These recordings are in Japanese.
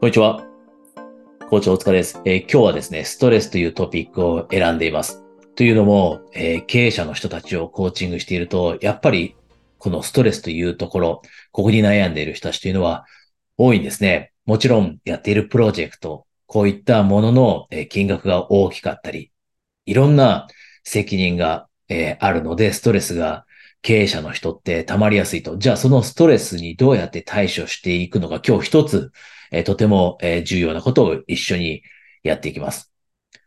こんにちは。校長大塚です、えー今日はですね、ストレスというトピックを選んでいます。というのも、えー経営者の人たちをコーチングしていると、やっぱりこのストレスというところ、ここに悩んでいる人たちというのは多いんですね。もちろんやっているプロジェクト、こういったもののえ金額が大きかったり、いろんな責任がえあるので、ストレスが経営者の人って溜まりやすいと。じゃあそのストレスにどうやって対処していくのか、今日一つえーとても、えー重要なことを一緒にやっていきます。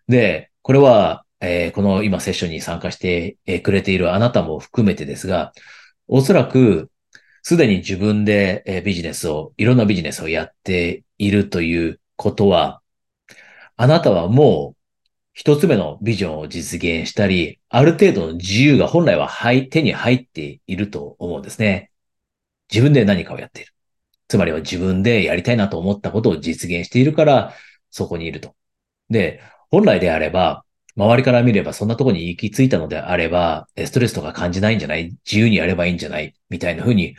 で、これは、えーこの今セッションに参加してくれているあなたも含めてですが、おそらくすでに自分でえビジネスを、いろんなビジネスをやっているということは、あなたはもう一つ目のビジョンを実現したり、ある程度の自由が本来は手に入っていると思うんですね。自分で何かをやっている。つまりは自分でやりたいなと思ったことを実現しているから、そこにいると。で、本来であれば、周りから見ればそんなところに行き着いたのであれば、ストレスとか感じないんじゃない？自由にやればいいんじゃない？みたいな風に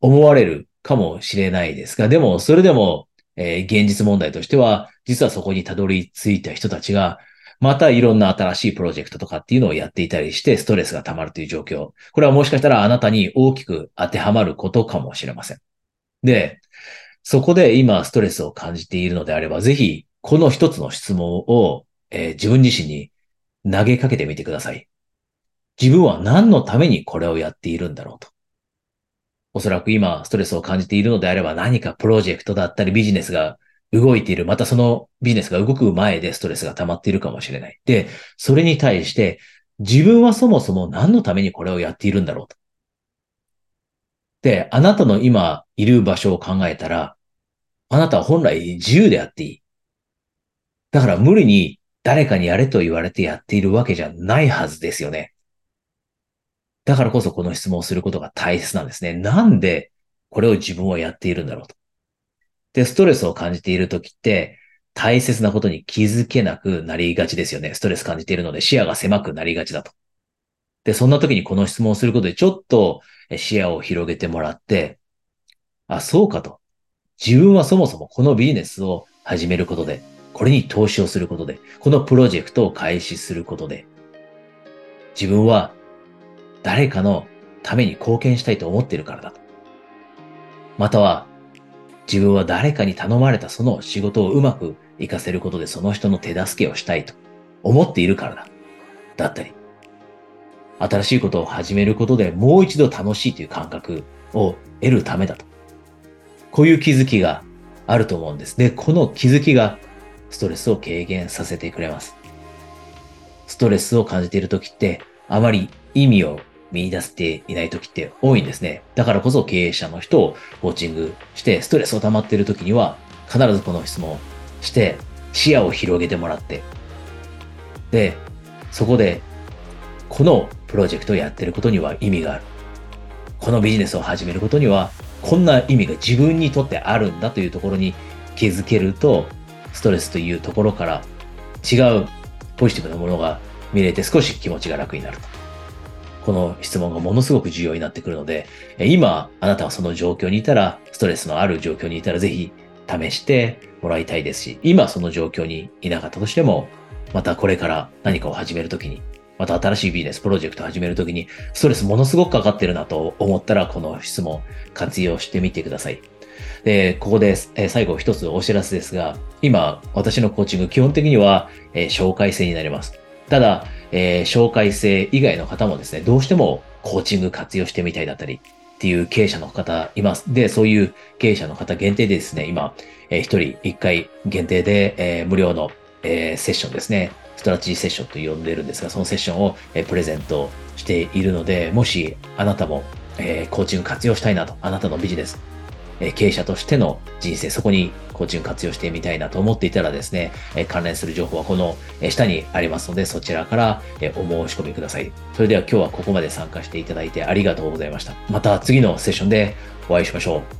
思われるかもしれないですが、でも、それでも、えー現実問題としては、実はそこにたどり着いた人たちが、またいろんな新しいプロジェクトとかっていうのをやっていたりして、ストレスが溜まるという状況。これはもしかしたらあなたに大きく当てはまることかもしれません。で、そこで今ストレスを感じているのであれば、ぜひこの一つの質問を、えー自分自身に投げかけてみてください。自分は何のためにこれをやっているんだろうと。おそらく今ストレスを感じているのであれば何かプロジェクトだったりビジネスが動いている。またそのビジネスが動く前でストレスが溜まっているかもしれない。で、それに対して自分はそもそも何のためにこれをやっているんだろうと。で、あなたの今いる場所を考えたら、あなたは本来自由であっていい。だから無理に誰かにやれと言われてやっているわけじゃないはずですよね。だからこそこの質問をすることが大切なんですね。なんでこれを自分はやっているんだろうと。で、ストレスを感じているときって大切なことに気づけなくなりがちですよね。ストレス感じているので視野が狭くなりがちだと。で、そんな時にこの質問をすることでちょっと視野を広げてもらって、あ、そうかと。自分はそもそもこのビジネスを始めることで、これに投資をすることで、このプロジェクトを開始することで、自分は誰かのために貢献したいと思っているからだと。または、自分は誰かに頼まれたその仕事をうまく活かせることでその人の手助けをしたいと思っているからだ。だったり、新しいことを始めることでもう一度楽しいという感覚を得るためだと。こういう気づきがあると思うんです。で、この気づきがストレスを軽減させてくれます。ストレスを感じているときって、あまり意味を見出せていないときって多いんですね。だからこそ経営者の人をコーチングして、ストレスを溜まっているときには、必ずこの質問をして、視野を広げてもらって、で、そこで、このプロジェクトをやってることには意味がある。このビジネスを始めることには、こんな意味が自分にとってあるんだというところに気づけると、ストレスというところから違うポジティブなものが見れて少し気持ちが楽になると。この質問がものすごく重要になってくるので、今、あなたはその状況にいたら、ストレスのある状況にいたら、ぜひ試してもらいたいですし、今その状況にいなかったとしても、またこれから何かを始めるときに、また新しいビジネス、プロジェクトを始めるときに、ストレスものすごくかかってるなと思ったら、この質問活用してみてください。で、ここで、え最後一つお知らせですが、今、私のコーチング基本的には、え紹介制になります。ただ、えー紹介制以外の方もですね、どうしてもコーチング活用してみたいだったりっていう経営者の方います。で、そういう経営者の方限定でですね、今、えー一人一回限定で、えー無料の、えーセッションですね、ストラテジーセッションと呼んでるんですが、そのセッションを、えプレゼントしているので、もしあなたも、えコーチング活用したいなと、あなたのビジネス、え経営者としての人生、そこにコーチング活用してみたいなと思っていたらですね、え関連する情報はこの下にありますので、そちらからお申し込みください。それでは今日はここまで参加していただいてありがとうございました。また次のセッションでお会いしましょう。